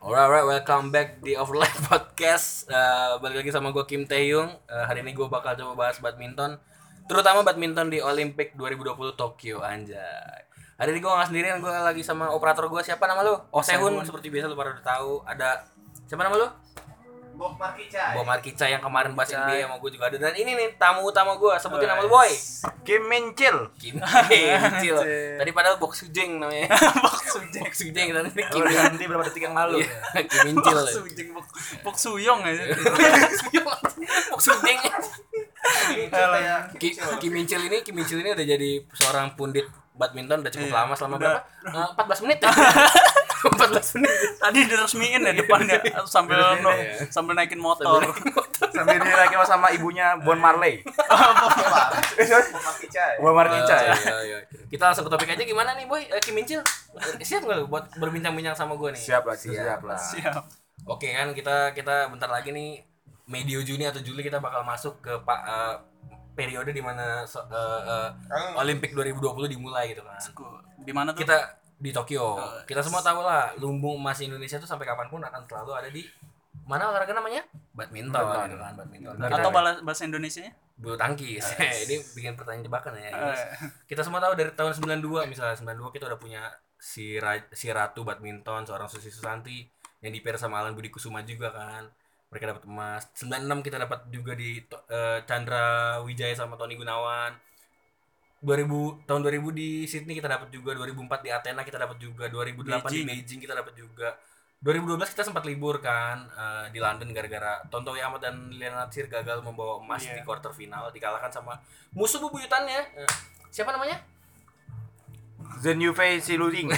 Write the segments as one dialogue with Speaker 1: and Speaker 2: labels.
Speaker 1: Alright, alright, welcome back di Overlap Podcast. Eh, balik lagi sama gue Kim Taeyong. Eh, hari ini gue bakal coba bahas badminton, terutama badminton di Olympic 2020 Tokyo anjay. Hari ini gue gak sendirian, gue lagi sama operator gue. Siapa nama lu? Oh Sehun, seperti biasa lu pada udah tahu. Ada siapa nama lu?
Speaker 2: Bob Markicai.
Speaker 1: Bo Markica yang kemarin bahas NBA sama gue juga ada. Dan ini nih tamu utama gue, sebutin nama boy.
Speaker 2: Kim Mincil.
Speaker 1: Kim Kecil. Tadi padahal Box Sujeng namanya. Box Sujeng. Box Sujeng dan ini Kim
Speaker 2: diganti berapa detik yang lalu?
Speaker 1: Iya, Kim Mincil.
Speaker 3: Sujeng Bok, Bok Suyong aja.
Speaker 1: Box Sujeng. Kim Mincil ini Kim Mincil ini udah jadi seorang pundit badminton udah cukup
Speaker 3: Iya,
Speaker 1: lama selama
Speaker 3: udah.
Speaker 1: berapa? Eh, 14 menit. 14 menit.
Speaker 3: Tadi diresmiin ya depannya sambil
Speaker 2: Diresmiin,
Speaker 3: no,
Speaker 2: ya.
Speaker 3: sambil naikin motor.
Speaker 2: sambil lagi sama ibunya Bon Marley. Bob Markicai. Bob Markicai.
Speaker 1: Oh, iya, iya. Kita langsung ke topik aja gimana nih, Boy? Eh, Kim Mincil. Eh, Siap nggak lu buat berbincang-bincang sama gue nih?
Speaker 2: Siap lah, siap lah.
Speaker 3: Siap.
Speaker 1: Oke kan kita kita bentar lagi nih medio Juni atau Juli kita bakal masuk ke pak eh, periode di mana so, eh, eh, Olimpik 2020 dimulai gitu kan.
Speaker 3: Di mana tuh?
Speaker 1: Kita di Tokyo. Kita semua tahu lah lumbung emas Indonesia tuh sampai kapan pun akan selalu ada di mana olahraga namanya? Badminton,
Speaker 2: Badminton.
Speaker 1: gitu kan, badminton.
Speaker 2: Benar.
Speaker 3: atau bahasa, Indonesianya?
Speaker 1: bulu tangkis. Ini bikin pertanyaan jebakan ya.
Speaker 3: Eh.
Speaker 1: Kita semua tahu dari tahun 92 misalnya 92 kita udah punya si Ra- si Ratu badminton seorang Susi Susanti yang di sama Alan Budi Kusuma juga kan. Mereka dapat emas. 96 kita dapat juga di eh, Chandra Wijaya sama Tony Gunawan. 2000 tahun 2000 di Sydney kita dapat juga 2004 di Athena kita dapat juga 2008 di
Speaker 3: Beijing.
Speaker 1: Beijing kita dapat juga 2012 kita sempat libur kan eh, di London gara-gara Tontowi Ahmad dan Liliana Natsir gagal membawa emas
Speaker 3: Iya.
Speaker 1: di quarter final dikalahkan sama musuh bebuyutannya Eh, siapa namanya
Speaker 2: The New Face Siluling.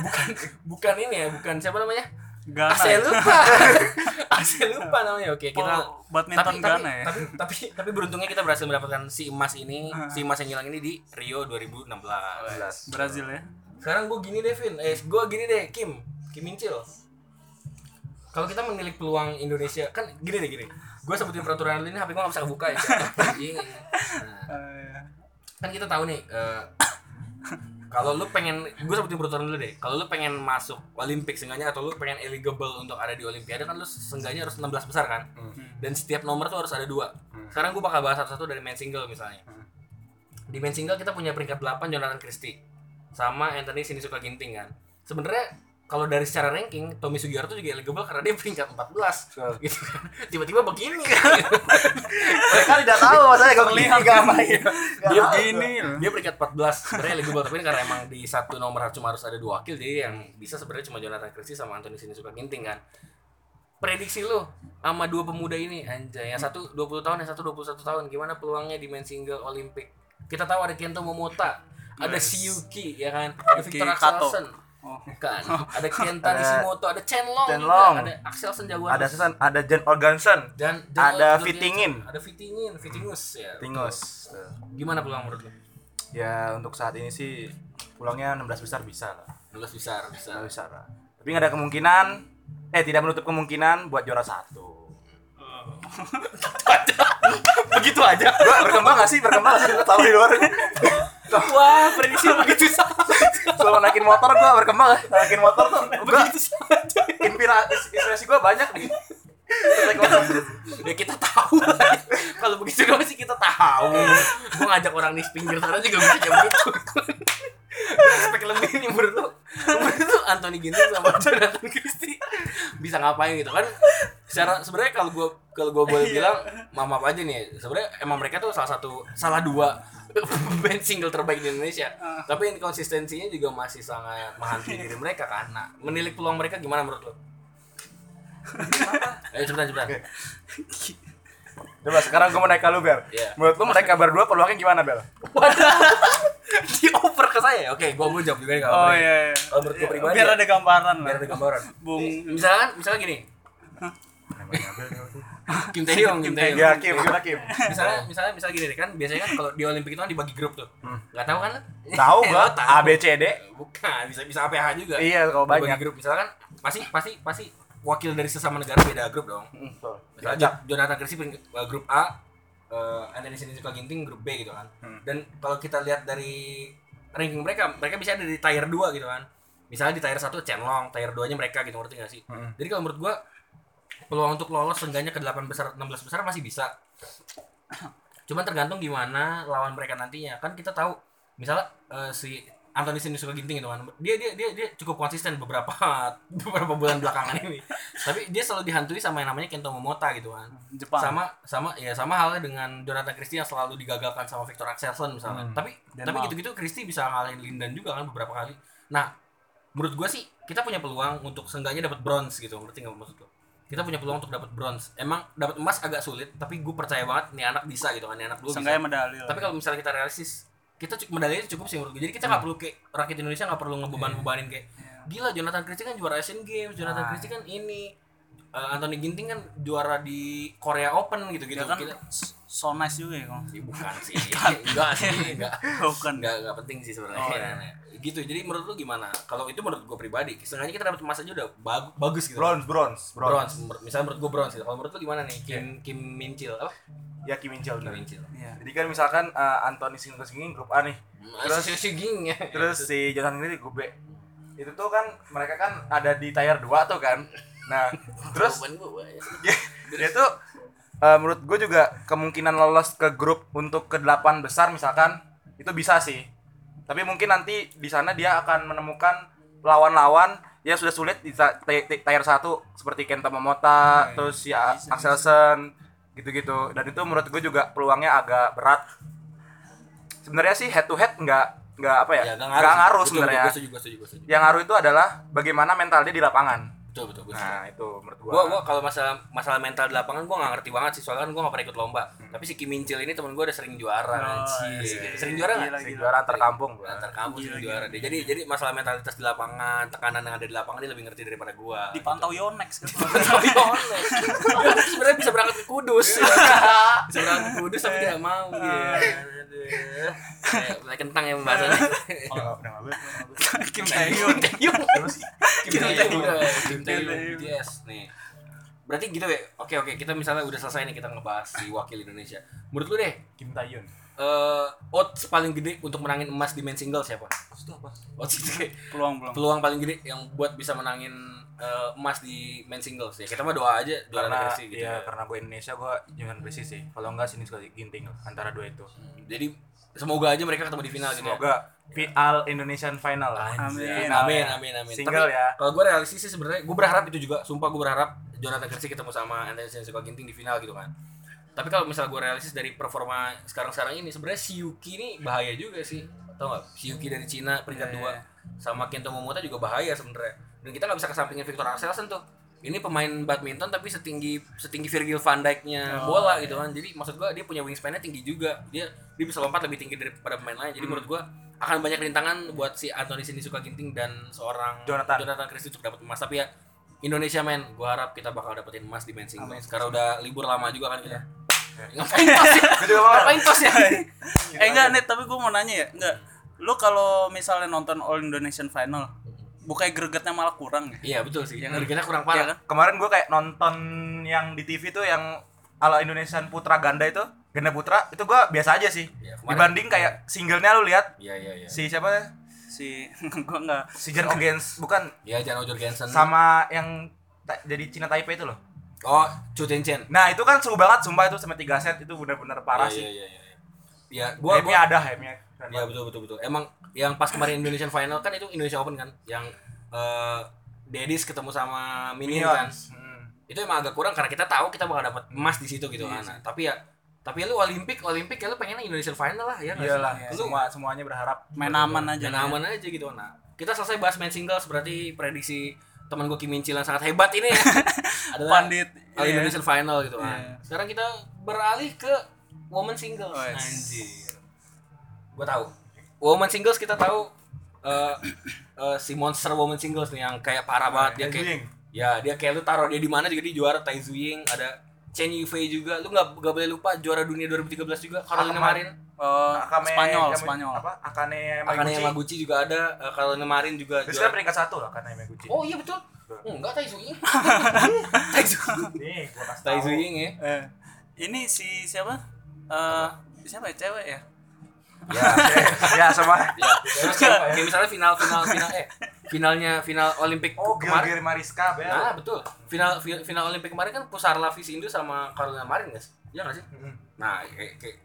Speaker 1: bukan bukan ini ya bukan siapa namanya
Speaker 3: Ghana.
Speaker 1: Ase lupa. Ase lupa namanya. Oke kita
Speaker 3: Oh, badminton
Speaker 1: tapi,
Speaker 3: Ghana ya.
Speaker 1: tapi, tapi tapi beruntungnya kita berhasil mendapatkan si emas ini si emas yang hilang ini di Rio 2016
Speaker 3: Brazil ya.
Speaker 1: sekarang gue gini deh Vin. Eh gue gini deh Kim. Kim Mincil kalau kita menilik peluang Indonesia kan gini deh gini. Gue sebutin peraturan ini HP gue gak bisa kebuka ya nah,
Speaker 3: Eh,
Speaker 1: kan kita tahu nih eh, kalau lu pengen gue sebutin peraturan dulu deh. Kalau lu pengen masuk Olimpik seenggaknya atau lu pengen eligible untuk ada di Olimpiade kan lu seenggaknya harus 16 besar kan? Dan setiap nomor tuh harus ada dua. Sekarang gue bakal bahas satu-satu dari main single misalnya. Di main single kita punya peringkat 8 Jonathan Christie. Sama Anthony Sinisuka Ginting kan? Sebenarnya kalau dari secara ranking Tommy Sugiharto juga eligible karena dia peringkat 14 gitu kan. Tiba-tiba begini. Kan
Speaker 2: Mereka tidak tahu masalahnya kalau
Speaker 3: Terlihat.
Speaker 2: gak main.
Speaker 1: dia
Speaker 2: Dia
Speaker 1: begini. Dia peringkat 14 sebenarnya eligible tapi karena emang di satu nomor cuma harus ada dua wakil jadi yang bisa sebenarnya cuma Jonathan Christie sama Anthony Sinisuka Ginting kan. Prediksi lu sama dua pemuda ini anjay. Yang satu 20 tahun yang satu 21 tahun. Gimana peluangnya di main single Olimpik kita tahu ada Kento Momota ada
Speaker 3: Yes.
Speaker 1: Shiyuki ya kan? Ada Victor. Axelsen
Speaker 3: Oh.
Speaker 1: bukan ada Kenta
Speaker 2: Ada
Speaker 1: Nishimoto ada Chen Long,
Speaker 2: Chen
Speaker 1: juga.
Speaker 2: Long.
Speaker 1: ada Axelsen jagoan
Speaker 2: ada Susan, ada Jen Organson.
Speaker 1: dan
Speaker 2: ada
Speaker 1: juga
Speaker 2: Fittingin.
Speaker 1: ada Fittingin Fittingus ya
Speaker 2: Tingus.
Speaker 1: gimana peluang menurut lu
Speaker 2: Ya untuk saat ini sih pulangnya 16 besar bisa lah.
Speaker 1: 16 besar bisa
Speaker 2: 16 besar lah. Tapi nggak ada kemungkinan eh tidak menutup kemungkinan buat juara satu.
Speaker 1: begitu aja
Speaker 2: Gua berkembang gak sih? Berkembang gak sih? Tahu di luar.
Speaker 1: wah prediksi begitu saja
Speaker 2: Selama naikin motor gua berkembang. Ya. Naikin motor tuh
Speaker 1: saja
Speaker 2: inspirasi inspirasi gua banyak nih.
Speaker 1: Ya kita tahu lah. kalau begitu doang sih kita tahu. Gua ngajak orang di pinggir sana juga bisa kayak begitu Spek lebih nih menurut lu. Menurut lu Anthony Ginting sama Jonathan Christie bisa ngapain gitu kan? Secara sebenarnya kalau gua kalau gua boleh bilang mama apa aja nih. Sebenarnya emang mereka tuh salah satu salah dua band single terbaik di Indonesia. Tapi inkonsistensinya juga masih sangat menghantui diri mereka kan nah menilik peluang mereka gimana menurut lu Ayo cepetan cepetan
Speaker 2: Coba sekarang gua mau naik ke lu, Bel.
Speaker 1: Iya.
Speaker 2: Menurut lu mereka berdua peluangnya gimana, Bel?
Speaker 1: dioper ke saya. Oke gua mau jawab juga nih kalau
Speaker 3: Oh iya. iya.
Speaker 1: kalau menurut gua pribadi
Speaker 3: Biar
Speaker 1: ya,
Speaker 3: ada gambaran lah.
Speaker 1: biar ada gambaran.
Speaker 3: Bung
Speaker 1: misalkan misalnya gini Kim Taeyong Kim Taeyong
Speaker 2: Ya, Kim, gimana Kim?
Speaker 1: misalnya misalnya misalnya gini deh kan biasanya kan kalau di Olimpik itu kan dibagi grup tuh nggak tahu kan lu?
Speaker 2: Tahu gua. A B C D.
Speaker 1: bukan bisa bisa APH juga
Speaker 2: Iya, kalau
Speaker 1: Dibagi
Speaker 2: banyak.
Speaker 1: grup misalkan pasti pasti pasti wakil dari sesama negara beda grup dong
Speaker 2: Betul.
Speaker 1: Misalnya Jo- Jonathan Christie uh, grup A, uh, Anthony Sinisuka Ginting grup B gitu kan. Dan kalau kita lihat dari ranking mereka, mereka bisa ada di tier 2 gitu kan. misalnya di tier 1 Chenlong, tier 2 nya mereka gitu ngerti gak sih? Jadi kalau menurut gua peluang untuk lolos seenggaknya ke 8 besar 16 besar masih bisa. Cuman tergantung gimana lawan mereka nantinya. Kan kita tahu misalnya eh, si Anthony Sinisuka Ginting itu kan dia dia dia dia cukup konsisten beberapa beberapa bulan belakangan ini tapi dia selalu dihantui sama yang namanya Kento Momota gitu kan
Speaker 3: Jepang.
Speaker 1: sama sama ya sama halnya dengan Jonathan Christie yang selalu digagalkan sama Victor Axelsen misalnya
Speaker 2: Hmm.
Speaker 1: tapi
Speaker 3: Dan
Speaker 1: tapi gitu-gitu Christie bisa ngalahin Lindan juga kan beberapa kali nah menurut gua sih kita punya peluang untuk seenggaknya dapat bronze gitu ngerti nggak maksud lo kita punya peluang untuk dapat bronze. Emang dapat emas agak sulit tapi gue percaya banget nih anak bisa gitu kan nih anak gue bisa.
Speaker 3: Medali
Speaker 1: tapi kalau misalnya kita realistis kita cukup medalinya cukup sih menurut gue jadi kita nggak perlu kayak rakyat Indonesia nggak perlu ngebeban-bebanin kayak gila Jonathan Christie kan juara Asian Games Jonathan
Speaker 2: Nah.
Speaker 1: Christie kan ini Eh, Anthony Ginting kan juara di Korea Open gitu gitu
Speaker 3: Dia kan
Speaker 1: kita
Speaker 3: so nice juga ya, Kong.
Speaker 1: Ya, bukan sih. Enggak sih enggak.
Speaker 3: Bukan.
Speaker 1: enggak enggak penting sih sebenarnya.
Speaker 3: Oh, iya.
Speaker 1: Gitu jadi menurut lu gimana kalau itu menurut gue pribadi sengaja kita dapat emas aja udah bagus bagus gitu
Speaker 2: Bronze, bronze,
Speaker 1: bronze Menurut- misalnya menurut gue bronze gitu kalau menurut lu gimana nih Kim Kim Min Chil apa
Speaker 2: Ya Kim Min Chil
Speaker 1: Kim
Speaker 2: bener.
Speaker 1: Min Chil
Speaker 3: Iya.
Speaker 2: Jadi kan misalkan eh, Anthony Ginting grup A nih.
Speaker 1: terus si Ging ya
Speaker 2: Terus si Jonathan Christie grup B. Itu tuh kan mereka kan ada di tier 2 tuh kan. Nah, terus
Speaker 1: ya.
Speaker 2: dia, tuh eh, menurut gue juga kemungkinan lolos ke grup untuk ke delapan besar misalkan itu bisa sih tapi mungkin nanti di sana dia akan menemukan lawan-lawan yang sudah sulit di tier 1 seperti Kenta Momota
Speaker 3: iya.
Speaker 2: terus ya Axelsen gitu-gitu. Dan itu menurut gue juga peluangnya agak berat. Sebenarnya sih head to head nggak nggak apa ya?
Speaker 1: Ya,
Speaker 2: nggak ngaruh,
Speaker 1: ngaruh,
Speaker 2: sebenarnya. yang ngaruh itu adalah bagaimana mental dia di lapangan
Speaker 1: Betul, betul, betul.
Speaker 2: nah itu menurut gue
Speaker 1: gua gua kalau masalah masalah mental di lapangan gua nggak ngerti banget sih soalnya kan gua nggak pernah ikut lomba tapi si Kim Min Chil ini temen gua udah sering juara
Speaker 3: Oh,
Speaker 1: anjir.
Speaker 3: iya.
Speaker 1: sering juara nggak
Speaker 3: gila.
Speaker 2: juara antar kampung gua.
Speaker 1: antar kampus
Speaker 3: Gila,
Speaker 1: sering
Speaker 3: gila,
Speaker 1: juara dia jadi jadi masalah mentalitas di lapangan tekanan yang ada di lapangan dia lebih ngerti daripada gua
Speaker 3: Dipantau Yonex kan.
Speaker 1: online Dia sebenarnya bisa berangkat ke Kudus bisa berangkat ke Kudus tapi tidak mau dia Aduh. Kayak mulai kentang ya pembahasannya
Speaker 2: Oh.
Speaker 3: Kim
Speaker 2: Terus
Speaker 1: Kim Kim
Speaker 3: Kim
Speaker 1: Taeyong. BTS nih berarti gitu ya oke oke kita misalnya udah selesai nih kita ngebahas si wakil Indonesia menurut lu deh
Speaker 2: Kim Taeyun.
Speaker 1: eh odds paling gede untuk menangin emas di main single siapa?
Speaker 2: Itu apa?
Speaker 1: Odds itu kayak
Speaker 3: Peluang peluang.
Speaker 1: peluang paling gede yang buat bisa menangin eh, emas di main singles ya kita mah doa aja juara
Speaker 2: Karena
Speaker 1: negeri gitu
Speaker 2: iya,
Speaker 1: ya.
Speaker 2: karena gue Indonesia gue jangan bersih sih. Kalau enggak sini sekali ginting antara dua itu.
Speaker 1: Hmm, jadi semoga aja mereka ketemu di final gitu ya.
Speaker 2: Semoga final Indonesian final lah.
Speaker 1: Anjir.
Speaker 3: Amin.
Speaker 1: amin amin amin
Speaker 2: Single
Speaker 1: Tapi,
Speaker 2: ya.
Speaker 1: kalau gue realistis sih sebenarnya gue berharap itu juga sumpah gue berharap Jonathan Christie ketemu sama Anthony Sinisuka Ginting di final gitu kan tapi kalau misalnya gue realistis dari performa sekarang-sekarang ini sebenarnya si Yuki ini bahaya juga sih tau gak si Yuki dari Cina peringkat dua
Speaker 3: iya.
Speaker 1: sama Kento Momota juga bahaya sebenarnya dan kita nggak bisa kesampingin Victor Axelsen tuh ini pemain badminton tapi setinggi setinggi Virgil van Dijk-nya
Speaker 3: Oh,
Speaker 1: bola
Speaker 3: iya.
Speaker 1: gitu kan. Jadi maksud gua dia punya wingspan-nya tinggi juga. Dia dia bisa lompat lebih tinggi daripada pemain lain.
Speaker 3: Hmm.
Speaker 1: jadi menurut gua akan banyak rintangan buat si Anthony Sinisuka Ginting dan seorang
Speaker 2: Jonathan.
Speaker 1: Jonathan Christie untuk dapat emas. Tapi ya Indonesia men gua harap kita bakal dapetin emas di main singles karena udah libur lama juga kan kita. Ngapain tos ya
Speaker 2: Gue
Speaker 1: ngapain tos ya?
Speaker 3: Eh enggak nih tapi gue mau nanya ya. Enggak lu kalau misalnya nonton All Indonesian Final bukannya gregetnya malah kurang ya
Speaker 1: iya betul sih
Speaker 3: Iya
Speaker 1: yang
Speaker 3: kan?
Speaker 1: kurang
Speaker 3: Iya
Speaker 1: parah
Speaker 3: kan?
Speaker 2: Kemarin gue kayak nonton yang di TV tuh yang ala Indonesian Putra Ganda itu, Ganda Putra itu gue biasa aja sih.
Speaker 1: Iya, kemarin-
Speaker 2: Dibanding kayak singlenya lu lihat
Speaker 1: iya iya iya
Speaker 2: si siapa?
Speaker 3: si gue enggak
Speaker 2: Si Jan Ogens bukan
Speaker 1: iya Jan Jorgensen
Speaker 2: sama yang jadi Cina Taipei itu loh.
Speaker 1: oh Chu Chen Chen
Speaker 2: Nah itu kan seru banget sumpah itu sampai 3 set itu bener-bener parah
Speaker 1: Iya,
Speaker 2: sih.
Speaker 1: Iya, iya, iya. Ya, gua gua
Speaker 2: ada hype-nya.
Speaker 1: Iya, betul betul betul. Emang yang pas kemarin Indonesian Final kan itu Indonesia Open kan yang eh Dedis ketemu sama Minion kan.
Speaker 2: Hmm.
Speaker 1: Itu emang agak kurang karena kita tahu kita bakal dapat emas di situ gitu
Speaker 3: Iya
Speaker 1: kan. Tapi ya tapi ya lu Olimpik, Olimpik ya lu pengennya Indonesian Final lah ya?
Speaker 2: Iyalah,
Speaker 3: Iya,
Speaker 1: Lu
Speaker 2: semua semuanya berharap
Speaker 3: main aman aja lah ya.
Speaker 1: aman aja gitu. Nah, kita selesai bahas main singles berarti prediksi teman gue Kim Min Chil yang sangat hebat ini ya. adalah
Speaker 3: Pandit
Speaker 1: All
Speaker 3: iya.
Speaker 1: Indonesian Final gitu kan.
Speaker 3: Iya.
Speaker 1: Sekarang kita beralih ke woman singles.
Speaker 3: Oh, yes.
Speaker 1: Anjir. Gua tahu. Woman singles kita tahu eh eh, si monster woman singles nih yang kayak parah banget. Dia kayak ya dia kayak lu taruh dia di mana juga dia juara. Tai Ying ada Chen Yufei juga. Lu nggak nggak boleh lupa juara dunia 2013 juga Carolina
Speaker 2: Akama-
Speaker 1: Marin
Speaker 3: Oh,
Speaker 2: Akame
Speaker 3: Spanyol
Speaker 2: Yama-
Speaker 3: Spanyol.
Speaker 2: Apa? Akane
Speaker 1: Akane
Speaker 2: Yamaguchi.
Speaker 1: Yamaguchi juga ada eh, Carolina Marin juga
Speaker 2: Terus kan
Speaker 1: juara
Speaker 2: peringkat satu lah Akane Yamaguchi.
Speaker 1: oh iya betul. Enggak Tai Ying Tai Tzu
Speaker 2: Nih, gua kasih
Speaker 1: Tai Ying ya.
Speaker 3: Eh, ini si siapa? Eh siapa ya? Cewek ya
Speaker 1: Ya.
Speaker 2: ya sama
Speaker 1: ya. Terus kayak, kayak misalnya final final final eh finalnya final Olimpik
Speaker 2: oh
Speaker 1: kemarin.
Speaker 2: Gilgir Mariska bel
Speaker 1: Nah, betul. Final fi- final Olimpik kemarin kan Pusarla Indo sama Carolina Marin, guys. Iya nggak sih? Nah, kayak, kayak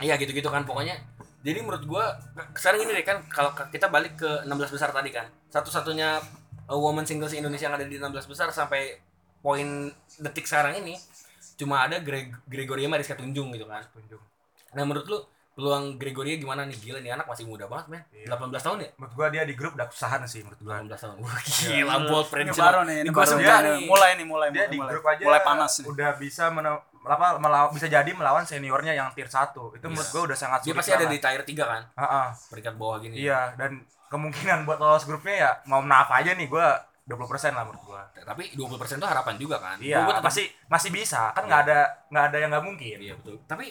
Speaker 1: Iya gitu-gitu kan pokoknya. Jadi menurut gua sekarang ini deh kan kalau kita balik ke 16 besar tadi kan. Satu-satunya uh, woman singles Indonesia yang ada di 16 besar sampai poin detik sekarang ini cuma ada Greg Gregoria Mariska Tunjung gitu kan.
Speaker 2: Tunjung.
Speaker 1: Nah, menurut lu peluang Gregoria gimana nih? Gila nih anak masih muda banget, men.
Speaker 2: Iya.
Speaker 1: 18 tahun ya?
Speaker 2: menurut gua dia di grup udah kesusahan sih menurut gua
Speaker 1: 18 tahun. Wah, gila bold
Speaker 3: Ini
Speaker 1: prediction.
Speaker 3: baru nih, ini
Speaker 1: gua
Speaker 3: baru
Speaker 1: suka
Speaker 3: nih.
Speaker 1: nih.
Speaker 3: Mulai nih, mulai
Speaker 2: dia di
Speaker 3: mulai.
Speaker 2: grup aja
Speaker 3: mulai panas nih.
Speaker 2: udah bisa apa melaw- bisa jadi melawan seniornya yang tier 1 itu menurut gua udah sangat
Speaker 1: Dia
Speaker 2: sulit
Speaker 1: pasti ada di tier 3 kan?
Speaker 2: Heeh.
Speaker 1: Peringkat bawah gini.
Speaker 2: iya dan kemungkinan buat lolos grupnya ya mau apa aja nih gua 20% lah menurut gua
Speaker 1: Tapi 20% itu harapan juga kan?
Speaker 2: iya
Speaker 1: Gua- gua tetap-
Speaker 2: masih masih bisa kan nggak ada nggak ada yang nggak mungkin
Speaker 1: Iya betul. Tapi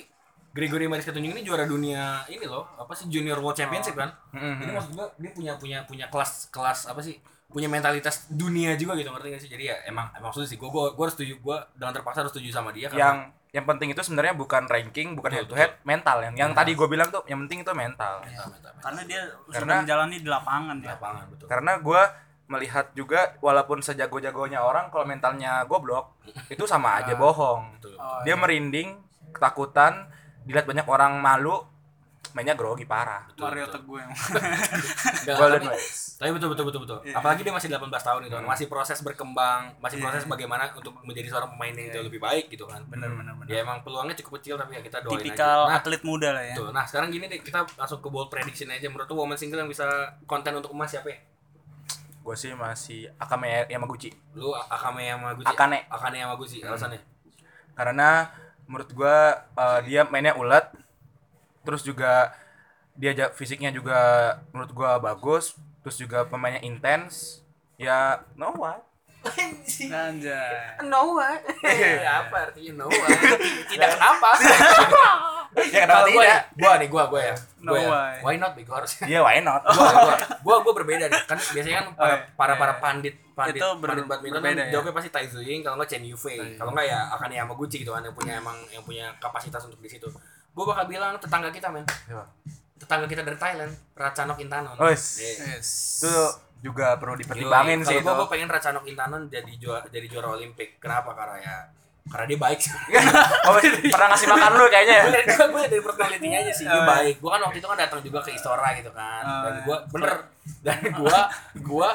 Speaker 1: Gregory Mariska Tunjung ini juara dunia ini loh, apa sih Junior World Championship kan?
Speaker 2: Mm-mm.
Speaker 1: Jadi maksud gua dia punya punya punya kelas kelas apa sih? Punya mentalitas dunia juga gitu ngerti gak sih? Jadi ya emang emang sulit sih. Gua gua, gua harus setuju gua dengan terpaksa harus setuju sama dia
Speaker 2: yang yang penting itu sebenarnya bukan ranking bukan
Speaker 1: Betul,
Speaker 2: head to head mental yang yang
Speaker 1: Mental.
Speaker 2: tadi gue bilang tuh yang penting itu mental
Speaker 1: mental, mental, mental.
Speaker 3: Karena dia sudah
Speaker 2: Karena-
Speaker 3: menjalani di lapangan
Speaker 1: di
Speaker 3: ya.
Speaker 1: lapangan betul.
Speaker 2: karena gue melihat juga walaupun sejago-jagonya orang kalau mentalnya goblok itu sama aja bohong
Speaker 1: Betul.
Speaker 3: Oh,
Speaker 2: dia merinding ketakutan dilihat banyak orang malu mainnya grogi parah
Speaker 3: Mario Teguh yang
Speaker 2: Golden
Speaker 1: tapi- Tapi betul betul betul betul.
Speaker 3: Iya.
Speaker 1: Apalagi dia masih 18 tahun itu kan.
Speaker 2: Hmm.
Speaker 1: Masih proses berkembang, masih
Speaker 3: Iya.
Speaker 1: proses bagaimana untuk menjadi seorang pemain yang jauh lebih baik gitu kan.
Speaker 3: benar benar benar.
Speaker 1: Ya emang peluangnya cukup kecil tapi ya kita doain
Speaker 3: Tipikal
Speaker 1: aja. Nah,
Speaker 3: atlet muda lah ya.
Speaker 1: Tuh, nah sekarang gini deh kita langsung ke bold prediction aja. Menurut lu woman single yang bisa konten untuk emas siapa ya?
Speaker 2: gue sih masih Akame Yamaguchi
Speaker 1: Lu Akame Yamaguchi.
Speaker 2: Akane.
Speaker 1: Akane Yamaguchi. Alasannya?
Speaker 2: karena menurut gue eh, dia mainnya ulet terus juga dia fisiknya juga menurut gue bagus terus juga pemainnya intens. Ya no what
Speaker 3: Anjay.
Speaker 1: No what? apa artinya no what? Tidak kenapa.
Speaker 2: ya kenapa
Speaker 1: gua, ya,
Speaker 2: tidak
Speaker 1: gua nih gua gua ya.
Speaker 3: No
Speaker 1: Gua ya.
Speaker 3: why.
Speaker 1: Why not because
Speaker 2: iya why not
Speaker 1: gua, gua, gua, gua berbeda deh. Kan biasanya kan para
Speaker 3: Oh, iya.
Speaker 1: para, para
Speaker 3: Iya.
Speaker 1: pandit pandit,
Speaker 3: Itu ber-
Speaker 1: pandit badminton kan
Speaker 3: ya?
Speaker 1: jawabnya pasti Tai Tzu Ying kalau nggak Chen Yufei. Kalau nggak ya akan Yamaguchi gitu kan yang punya emang yang punya kapasitas untuk di situ. Gua bakal bilang tetangga kita men. Tetangga kita dari Thailand, Ratchanok Intanon.
Speaker 2: Wes.
Speaker 1: Iya.
Speaker 3: Yes.
Speaker 2: itu juga perlu dipertimbangin
Speaker 1: Yoi.
Speaker 2: sih
Speaker 1: Kalau
Speaker 2: itu
Speaker 1: gua, gua pengen Ratchanok Intanon jadi juara jadi juara Olimpik. Kenapa? Karena ya karena dia baik sih.
Speaker 2: oh, pernah ngasih makan lu kayaknya ya
Speaker 1: gue dari gue, gue dari personality aja sih dia
Speaker 3: Oh,
Speaker 1: baik gue kan waktu itu kan datang juga ke Istora gitu kan
Speaker 3: Oh,
Speaker 1: dan
Speaker 3: iya.
Speaker 1: gue bener dan gue gue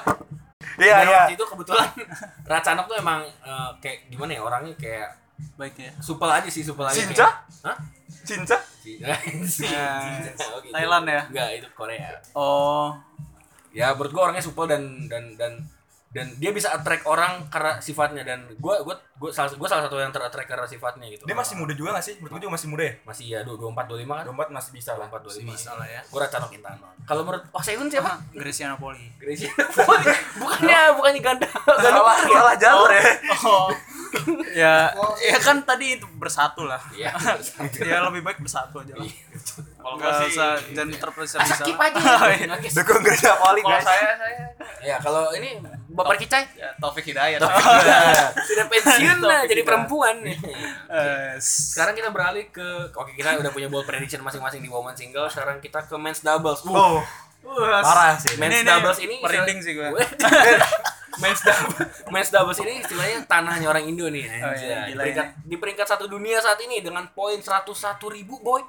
Speaker 2: iya
Speaker 1: dan
Speaker 2: iya
Speaker 1: waktu itu kebetulan Ratchanok tuh emang eh, kayak gimana ya orangnya kayak
Speaker 3: Baik ya.
Speaker 1: supel aja sih supel aja
Speaker 2: Cinca?
Speaker 1: Hah?
Speaker 2: cinta
Speaker 1: Cinca. Cinca. Oh, gitu.
Speaker 3: Thailand ya?
Speaker 1: Enggak, itu Korea.
Speaker 3: Oh,
Speaker 1: Ya, menurut gue orangnya supel dan dan dan dan dia bisa attract orang karena sifatnya dan gue gue gue salah gue salah satu yang terattract karena sifatnya gitu.
Speaker 2: dia masih muda juga gak sih menurut gue juga masih muda ya
Speaker 1: Masih ya 24 25 kan?
Speaker 2: 24 masih bisa lah
Speaker 1: 24 25.
Speaker 3: bisa lah ya.
Speaker 1: Gue Ratchanok Intanon. Kalau menurut Oh Sehun siapa?
Speaker 3: Gracia Napoli.
Speaker 1: Gracie Napoli. bukannya bukannya ganda ganda
Speaker 2: salah salah jalur ya
Speaker 3: Oh. ya, ya kan tadi itu bersatu lah.
Speaker 1: Iya.
Speaker 3: ya lebih baik bersatu aja lah.
Speaker 1: Kalau
Speaker 3: Nggak usah jangan terpisah
Speaker 1: Asa skip aja. Nangis.
Speaker 2: dukung gereja poli
Speaker 3: Kalau saya saya
Speaker 1: Ya kalau ini Bapak Kicai
Speaker 3: ya Taufik Hidayat.
Speaker 1: sudah pensiun lah jadi perempuan.
Speaker 3: Eh,
Speaker 1: Sekarang kita beralih ke oke kita udah punya bold prediction masing-masing di woman single. Sekarang kita ke men's doubles. Uh,
Speaker 2: oh parah sih
Speaker 1: men's
Speaker 3: Ini-
Speaker 1: doubles ini
Speaker 3: merinding sih gue.
Speaker 1: men's doubles men's doubles ini istilahnya tanahnya orang Indo nih.
Speaker 3: Oh, iya,
Speaker 1: di, peringkat, di peringkat satu dunia saat ini dengan poin 101 ribu boy.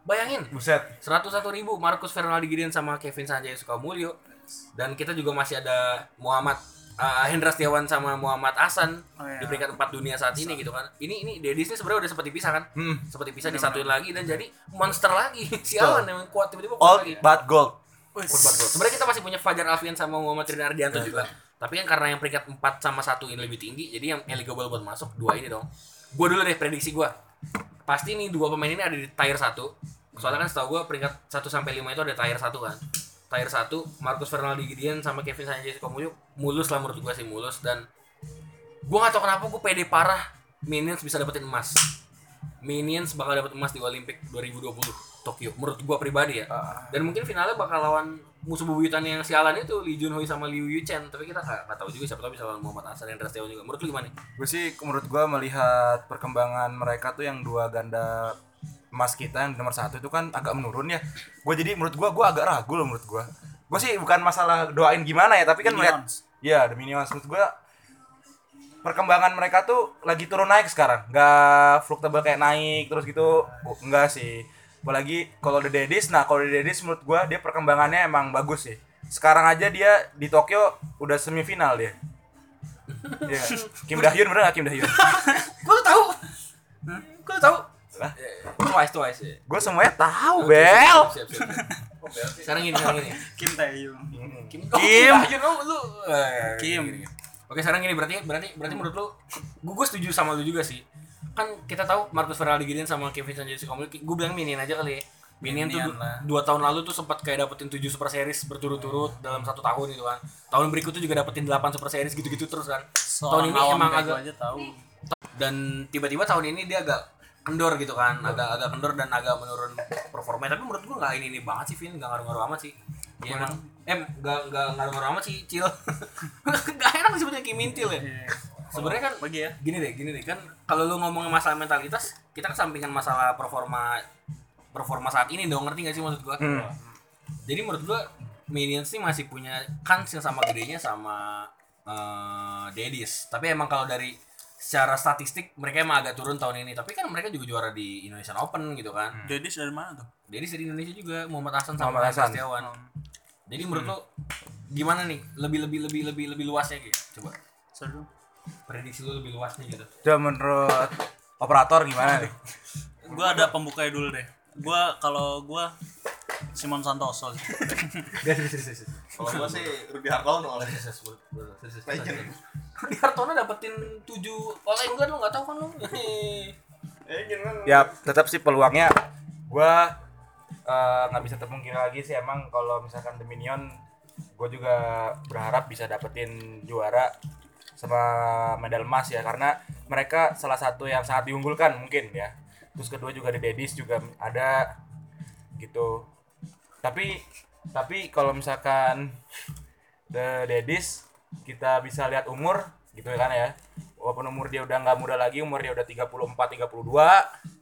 Speaker 1: Bayangin.
Speaker 2: buset
Speaker 1: 101 ribu Marcus Fernaldi Gideon sama Kevin Sanjaya Sukamulyo dan kita juga masih ada Muhammad uh, Hendra Setiawan sama Muhammad Hasan
Speaker 3: Oh, iya.
Speaker 1: di peringkat 4 dunia saat ini gitu kan. Ini ini Dedis ini sebenarnya udah seperti pisah kan?
Speaker 2: Hmm.
Speaker 1: seperti pisah disatuin lagi dan jadi monster lagi. Sialan yang kuat tiba-tiba kuat
Speaker 2: old
Speaker 1: lagi.
Speaker 2: but gold.
Speaker 1: Kuat banget, bro. sebenarnya kita masih punya Fajar Alfian sama Muhammad Rina Ardianto juga. Tapi kan karena yang peringkat 4 sama satu ini lebih tinggi jadi yang eligible buat masuk dua ini dong. Gua dulu deh prediksi gua. Pasti nih dua pemain ini ada di tier 1 soalnya kan setahu gua peringkat 1 sampai 5 itu ada tier 1 kan tier 1 Marcus Fernaldi Gideon sama Kevin Sanjay Sukamulyo mulus lah menurut gua sih mulus. Dan gua gak tau kenapa gua pede parah Minions bisa dapetin emas. Minions bakal dapat emas di Olimpik 2020 Tokyo. Menurut gua pribadi ya. Dan mungkin finalnya bakal lawan musuh bebuyutan yang sialan itu Lee Junhoi sama Liu Yuchen. Tapi kita gak, gak tahu juga siapa tahu bisa lawan Muhammad Hasan dan Setiawan juga. Menurut lu gimana nih?
Speaker 2: gue sih menurut gue melihat perkembangan mereka tuh yang dua ganda emas kita yang nomor satu itu kan agak menurun ya. Gue jadi menurut gue gue agak ragu loh menurut gue gue sih bukan masalah doain gimana ya tapi kan melihat ya the minions. Menurut gue perkembangan mereka tuh lagi turun naik sekarang. Nggak fluktable kayak naik terus gitu. Enggak sih. Apalagi kalau the Daddies nah kalau the Daddies menurut gua dia perkembangannya emang bagus sih. Sekarang aja dia di Tokyo udah semifinal dia. Iya. Kim Dahyun bener gak Kim Dahyun?
Speaker 1: Tahu? Kok lu tahu?
Speaker 2: Lah?
Speaker 1: Twice, twice ya.
Speaker 2: Gue semuanya tahu, Bel.
Speaker 1: Siap, siap. Sekarang gini, sekarang gini.
Speaker 3: Kim Taeyong
Speaker 1: Kim.
Speaker 2: Kim.
Speaker 1: Oh, Kim. Oh, lu. Eh,
Speaker 3: Kim.
Speaker 1: gini, gini. Oke, sekarang gini berarti berarti berarti menurut lu gua, gua setuju sama lu juga sih. Kan kita tahu Marcus Ferrari Gideon sama Kevin Sanjay Komul, gue bilang Minion aja kali ya. Minion, tuh
Speaker 3: Minion
Speaker 1: du-
Speaker 3: lah.
Speaker 1: dua tahun lalu tuh sempat kayak dapetin 7 super series berturut-turut dalam satu tahun gitu kan. Tahun berikutnya juga dapetin 8 super series gitu-gitu terus kan. tahun ini emang agak
Speaker 3: tahu
Speaker 1: dan tiba-tiba tahun ini dia agak kendor gitu kan agak agak kendor dan agak menurun performa tapi menurut gua nggak ini ini banget sih Vin nggak ngaruh-ngaruh amat sih. Ya emang. Em nggak nggak ngaruh-ngaruh amat sih cil nggak enak disebutnya kimintil ya. Sebenarnya kan
Speaker 3: bagi ya.
Speaker 1: gini deh gini deh. Kan kalau lu ngomongin masalah mentalitas kita kesampingkan masalah performa performa saat ini dong ngerti gak sih maksud gua?
Speaker 2: Hmm.
Speaker 1: jadi menurut gua Minions sih masih punya kans yang sama gedenya sama eh Dedis. Tapi emang kalau dari secara statistik mereka emang agak turun tahun ini. Tapi kan mereka juga juara di Indonesian Open gitu kan.
Speaker 3: Dedis dari mana tuh?
Speaker 1: Dedis dari Indonesia juga Muhammad Hasan sama Muhammad
Speaker 2: Hasan.
Speaker 1: Setiawan. Jadi menurut lo gimana nih? Lebih lebih lebih lebih lebih luasnya gitu? Coba.
Speaker 3: Seru.
Speaker 1: Prediksi lu lebih luasnya gitu.
Speaker 2: Coba menurut operator gimana nih?
Speaker 3: gua ada pembukanya dulu deh gua kalau gua Simon Santoso. Sih.
Speaker 4: Kalau gua sih Rudy Hartono oleh
Speaker 1: di Hartono dapetin 7 All England lo nggak tahu kan lo
Speaker 4: Eh gimana?
Speaker 2: Ya tetap sih peluangnya. Gua eh, nggak bisa terpungkiri lagi sih. Emang kalau misalkan The Minion gue juga berharap bisa dapetin juara sama medal emas ya. Karena mereka salah satu yang sangat diunggulkan mungkin ya terus kedua juga The Daddies juga ada gitu. Tapi tapi kalau misalkan The Daddies kita bisa lihat umur gitu kan ya. Walaupun umur dia udah nggak muda lagi umur dia udah 34 32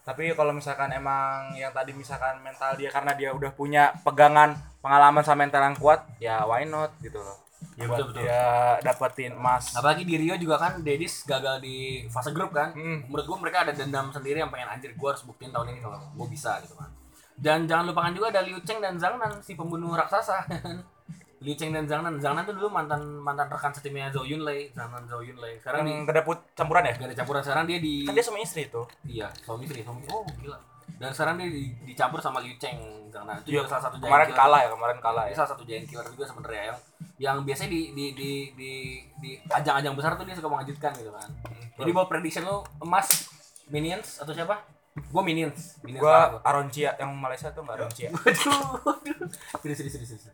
Speaker 2: tapi kalau misalkan emang yang tadi misalkan mental dia karena dia udah punya pegangan pengalaman sama mental yang kuat ya why not gitu loh
Speaker 1: Ya,
Speaker 2: buat
Speaker 1: betul, betul.
Speaker 2: dia dapetin emas.
Speaker 1: Apalagi di Rio juga kan Dedis gagal di fase grup kan.
Speaker 2: Hmm.
Speaker 1: menurut gua mereka ada dendam sendiri yang pengen anjir gua harus buktiin tahun ini kalau gua bisa gitu kan. Dan jangan lupakan juga ada Liu Cheng dan Zhang Nan si pembunuh raksasa. Liu Cheng dan Zhang Nan. Zhang Nan tuh dulu mantan mantan rekan setimnya Zhou Yunlei Zhang Nan Zhou Yunlei. Sekarang di
Speaker 2: yang kedaput campuran ya?
Speaker 1: Gak ada campuran. Sekarang dia di
Speaker 2: kan dia suami istri tuh.
Speaker 1: Iya suami istri suami oh gila dan sekarang dia di, dicampur sama Liu Cheng Nan itu
Speaker 2: Iya,
Speaker 1: juga salah satu
Speaker 2: kemarin
Speaker 1: killer.
Speaker 2: kalah ya kemarin kalah
Speaker 1: Ini
Speaker 2: ya
Speaker 1: salah satu giant killer juga sebenarnya yang yang biasanya di di di di di ajang-ajang besar tuh dia suka mengejutkan gitu kan. Jadi buat prediction lu emas Minions atau siapa? Gue Minions. Minions
Speaker 2: gua Aroncia yang Malaysia tuh nggak Aroncia.
Speaker 1: Serius, serius, serius, serius.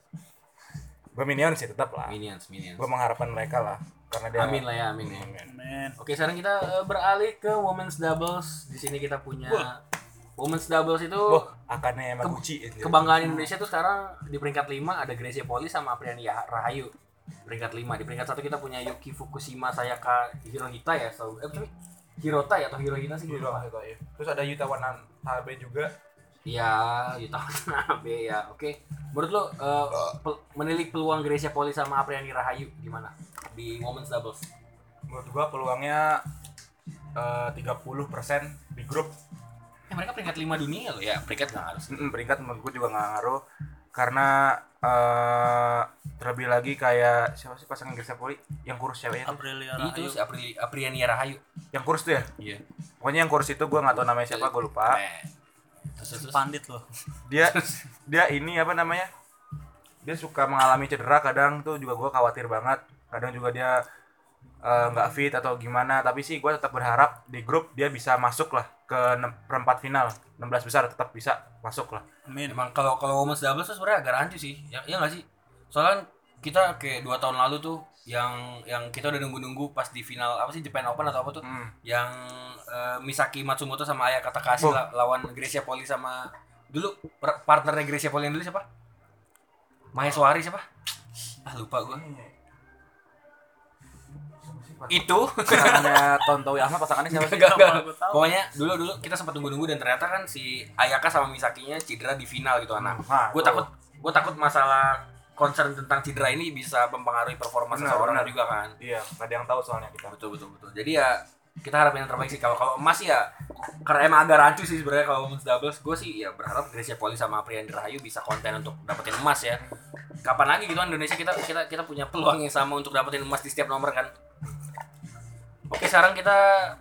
Speaker 2: gua Minion sih tetap lah
Speaker 1: Minions, Minions.
Speaker 2: gua mengharapkan mereka lah karena dia
Speaker 1: Amin lah ya, amin. ya.
Speaker 3: Men.
Speaker 1: Oke, sekarang kita eh, beralih ke women's doubles. Di sini kita punya women's doubles itu
Speaker 2: Wah, akannya Maguchi anjir.
Speaker 1: kebanggaan Indonesia tuh sekarang di peringkat 5 ada Gracia Poli sama Apriani Rahayu. Peringkat 5. Di peringkat 1 kita punya Yuki Fukushima Sayaka Hirohita ya. So, eh, sorry. Hirota ya atau Hirohita sih lupa.
Speaker 2: gitu, iya. Terus ada Yuta Watanabe juga.
Speaker 1: Iya, Yuta Watanabe ya. Oke. Menurut lo eh, pel- menilik peluang Gracia Poli sama Apriani Rahayu gimana di women's doubles?
Speaker 2: Menurut gua peluangnya eh, 30% di grup.
Speaker 1: Mereka peringkat 5 dunia loh ya. Peringkat nggak harus.
Speaker 2: Mm, peringkat menurut gua juga nggak ngaruh karena eh terlebih lagi kayak siapa sih pasangan Gracia Poli yang kurus siapa ya? tuh?
Speaker 3: Aprilia
Speaker 1: Itu si Apri, Apriani Rahayu.
Speaker 2: Yang kurus tuh ya?
Speaker 1: Iya.
Speaker 2: Pokoknya yang kurus itu gua nggak tahu namanya siapa, gua lupa.
Speaker 1: Eh. Terus,
Speaker 3: pandit loh
Speaker 2: Dia dia ini apa namanya? Dia suka mengalami cedera kadang tuh juga gua khawatir banget. Kadang juga dia eh, nggak fit atau gimana, tapi sih gua tetap berharap di grup dia bisa masuk lah ke perempat final. 16 besar tetap bisa masuk lah.
Speaker 3: Amin
Speaker 1: Emang kalau kalau women's doubles tuh sebenarnya agak rancu sih. Ya iya nggak sih? Soalnya kita kayak dua tahun lalu tuh yang yang kita udah nunggu-nunggu pas di final apa sih Japan Open atau apa tuh
Speaker 2: Hmm.
Speaker 1: yang eh, Misaki Matsumoto sama Ayaka Takahashi
Speaker 2: Oh.
Speaker 1: la- lawan Gracia Poli sama dulu partnernya Gracia Poli yang dulu siapa? Maheswari siapa? Ah lupa gua. Itu
Speaker 2: pasangannya Tontowi Ahmad pasangannya siapa sih
Speaker 3: gua tahu.
Speaker 1: Pokoknya dulu dulu kita sempat tunggu-tunggu dan ternyata kan si Ayaka sama Misakinya cedera di final gitu anak.
Speaker 2: Nah,
Speaker 1: gue takut gue takut masalah concern tentang cedera ini bisa mempengaruhi performa
Speaker 2: Benar,
Speaker 1: seseorang
Speaker 2: benar.
Speaker 1: juga kan.
Speaker 2: iya nggak ada yang tahu soalnya kita
Speaker 1: Betul betul betul. Jadi ya kita harapin yang terbaik sih kalau kalau emas ya karena emang agak rancu sih sebenarnya kalau women's doubles gue sih ya berharap Gracia Poli sama Priyan Rahayu bisa konten untuk dapetin emas ya kapan lagi gitu kan Indonesia kita kita kita punya peluang yang sama untuk dapetin emas di setiap nomor kan oke sekarang kita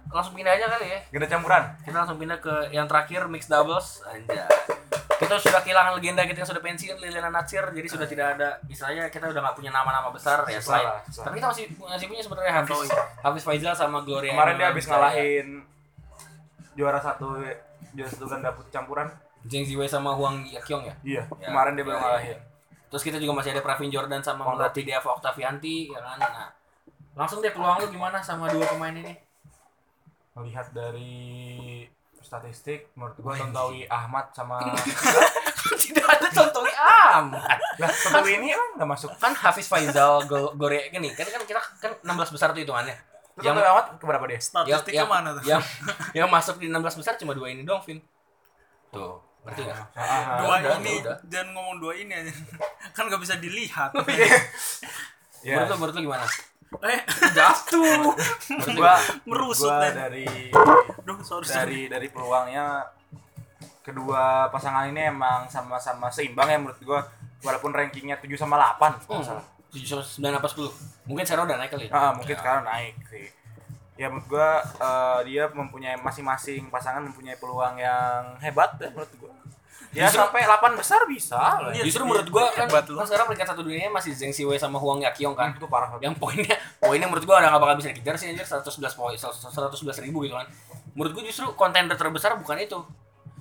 Speaker 1: langsung pindah aja kali ya.
Speaker 2: Ganda campuran.
Speaker 1: Kita langsung pindah ke yang terakhir mixed doubles. Anjay. Kita sudah kehilangan legenda kita yang sudah pensiun Liliana Natsir. Jadi sudah tidak ada istilahnya kita udah nggak punya nama-nama besar ya selain tapi kita masih masih punya sebenarnya Hafiz Hafiz Faizal sama Gloria
Speaker 2: kemarin dia habis ngalahin juara satu juara satu ganda putih campuran.
Speaker 1: Zheng Ziwei sama Huang Yakyong ya?
Speaker 2: Iya
Speaker 1: Ya,
Speaker 2: kemarin dia
Speaker 1: ya,
Speaker 2: baru
Speaker 1: ya,
Speaker 2: ngalahin.
Speaker 1: ya. terus kita juga masih ada Pravin Jordan sama Melati Deva Oktavianti ya kan? Nah langsung deh peluang lu gimana sama dua pemain ini?
Speaker 2: Melihat dari statistik menurut gua Tontowi Ahmad sama
Speaker 1: tidak. Ada contohnya amat
Speaker 2: lah Tontowi ini emang nggak masuk.
Speaker 1: Kan Hafiz Faizal Go- Gore gini kan kan kita kan 16 besar tuh hitungannya. Yang
Speaker 2: Tontowi Ahmad keberapa dia?
Speaker 3: Statistiknya mana tuh?
Speaker 1: yang yang masuk di 16 besar cuma dua ini dong Vin. Tuh ngerti nggak?
Speaker 2: Ah,
Speaker 3: dua
Speaker 1: udah,
Speaker 3: ini
Speaker 1: udah.
Speaker 3: jangan ngomong dua ini aja. Kan nggak bisa dilihat.
Speaker 2: Ya
Speaker 1: menurut lu menurut lu gimana
Speaker 3: eh.
Speaker 1: Jatuh.
Speaker 2: Gua
Speaker 3: Merusut
Speaker 2: gua dari
Speaker 3: duh sorry sorry.
Speaker 2: dari dari peluangnya kedua pasangan ini emang sama-sama seimbang ya menurut gua. Walaupun rankingnya 7 sama 8 kalau nggak salah.
Speaker 1: tujuh sama sembilan apa sepuluh? Mungkin sekarang udah naik kali ya?
Speaker 2: Ah, mungkin sekarang naik sih. Ya menurut gua eh, dia mempunyai masing-masing pasangan mempunyai peluang yang hebat ya menurut gua. Ya
Speaker 1: Justru-
Speaker 2: sampai 8 besar bisa lah.
Speaker 3: Iya,
Speaker 1: Justru
Speaker 3: iya,
Speaker 1: menurut gua kan,
Speaker 3: hebat lu.
Speaker 1: kan sekarang peringkat satu dunia masih Zheng Siwei sama Huang Yakyong kan.
Speaker 2: Kan itu parah banget.
Speaker 1: Yang poinnya poinnya menurut gua udah gak bakal bisa dikejar sih anjir 111 poin 111 ribu gitu kan. Menurut gua justru kontender terbesar bukan itu.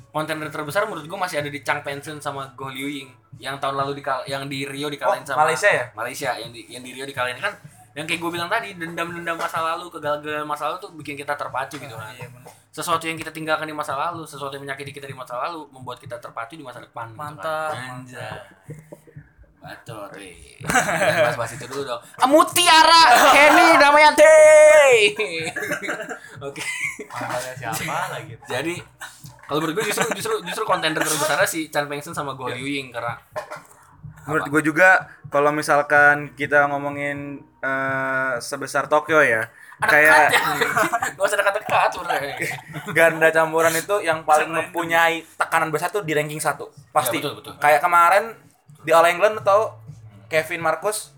Speaker 1: Kontender terbesar menurut gua masih ada di Chang Pensun sama Go Liu Ying yang tahun lalu di yang di Rio dikalahin
Speaker 2: Oh,
Speaker 1: sama
Speaker 2: Malaysia ya?
Speaker 1: Malaysia yang di yang di Rio dikalahin kan yang kayak gue bilang tadi dendam-dendam masa lalu kegagalan masa lalu tuh bikin kita terpacu gitu kan
Speaker 3: iya benar
Speaker 1: sesuatu yang kita tinggalkan di masa lalu, sesuatu yang menyakiti kita di masa lalu membuat kita terpacu di masa depan. gitu kan.
Speaker 3: Mantap,
Speaker 1: Anjay. Betul, wih. Jangan bahas-bahas itu dulu dong. Ah, Mutiara Kenny Damayanti. Oke.
Speaker 4: Panggilnya siapa lagi?
Speaker 1: Jadi kalau menurut gue justru justru justru kontender terbesarnya si Chan Peng Sun sama Go Liu Ying karena
Speaker 2: Menurut gue juga kalau misalkan kita ngomongin eh, sebesar Tokyo ya,
Speaker 1: ada
Speaker 2: kayak
Speaker 1: ya. Gak usah dekat-dekat sebenarnya.
Speaker 2: ganda campuran itu yang paling mempunyai tekanan besar tuh di ranking satu pasti.
Speaker 1: Ya, betul, betul.
Speaker 2: Kayak kemarin di All England atau Kevin Marcus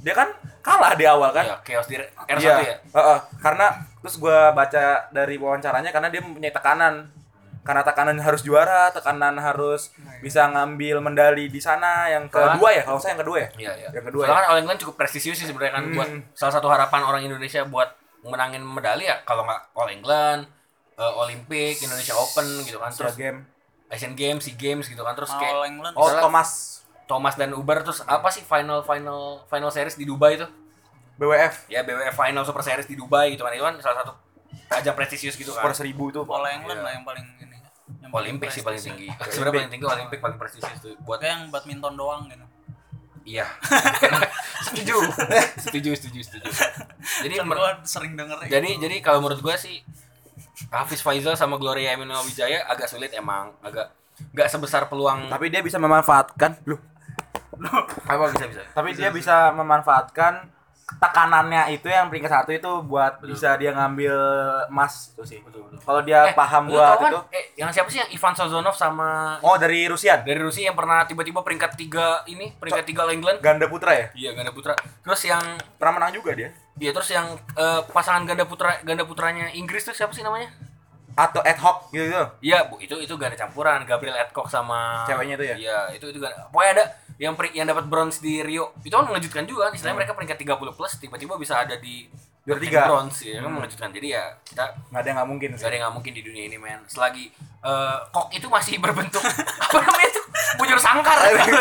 Speaker 2: dia kan kalah di awal kan?
Speaker 1: Iya, chaos di R1
Speaker 2: Iya,
Speaker 1: ya.
Speaker 2: heeh. karena terus gua baca dari wawancaranya karena dia mempunyai tekanan. Karena tekanan harus juara, tekanan harus bisa ngambil medali di sana yang kedua ya, kalau saya yang kedua ya.
Speaker 1: Iya, iya.
Speaker 2: Yang kedua
Speaker 1: Soalnya
Speaker 2: ya.
Speaker 1: kan All England cukup prestisius sih sebenarnya kan buat
Speaker 2: Hmm.
Speaker 1: salah satu harapan orang Indonesia buat menangin medali ya kalau nggak All England, eh, Olympic, Indonesia Open gitu kan,
Speaker 2: Terus game.
Speaker 1: Asian Games, SEA Games gitu kan, terus
Speaker 3: All
Speaker 1: kayak
Speaker 3: England
Speaker 2: Oh, Thomas
Speaker 1: Thomas dan Uber terus apa sih final final final series di Dubai itu?
Speaker 2: BWF
Speaker 1: Ya BWF Final Super Series di Dubai gitu kan. Itu kan salah satu ajang prestisius gitu kan.
Speaker 2: per seribu itu.
Speaker 3: All England
Speaker 1: Iya.
Speaker 3: lah yang paling
Speaker 1: Olimpik sih paling tinggi. Sebenarnya paling tinggi Olimpik paling prestisius tuh buat
Speaker 3: Kayak yang badminton doang gitu
Speaker 1: iya. setuju. setuju, setuju, setuju. Jadi
Speaker 3: kan
Speaker 1: mer-
Speaker 3: gua sering denger ya.
Speaker 1: jadi jadi kalau menurut gua sih Hafiz Faizal sama Gloria Emanuel Wijaya agak sulit emang, agak nggak sebesar peluang
Speaker 2: Tapi dia bisa memanfaatkan lu.
Speaker 1: apa bisa bisa.
Speaker 2: Tapi dia bisa memanfaatkan tekanannya itu yang peringkat satu itu buat bisa dia ngambil emas tuh sih.
Speaker 1: Betul, betul.
Speaker 2: Kalau dia
Speaker 1: Eh,
Speaker 2: paham buat
Speaker 1: kan,
Speaker 2: itu.
Speaker 1: eh, yang siapa sih yang Ivan Sozonov sama
Speaker 2: Oh, dari Rusia.
Speaker 1: dari Rusia yang pernah tiba-tiba peringkat tiga ini peringkat tiga All England
Speaker 2: Ganda putra ya?
Speaker 1: iya ganda putra terus yang
Speaker 2: Pernah menang juga dia.
Speaker 1: iya terus yang eh, pasangan ganda putra ganda putranya Inggris tuh siapa sih namanya
Speaker 2: Atau ad hoc gitu gitu.
Speaker 1: iya bu itu itu ganda campuran Gabriel Adcock sama
Speaker 2: Ceweknya itu ya?
Speaker 1: iya itu itu ganda pokoknya ada yang peri- yang dapat bronze di Rio. Itu kan mengejutkan juga istilahnya mereka peringkat 30 plus tiba-tiba bisa ada di
Speaker 2: Juara tiga.
Speaker 1: bronze ya kan mengejutkan. Jadi ya kita
Speaker 2: Nggak ada yang nggak mungkin
Speaker 1: Gak
Speaker 2: sih.
Speaker 1: ada yang nggak mungkin di dunia ini men. Selagi eh, kok itu masih berbentuk apa namanya itu? Bujur sangkar.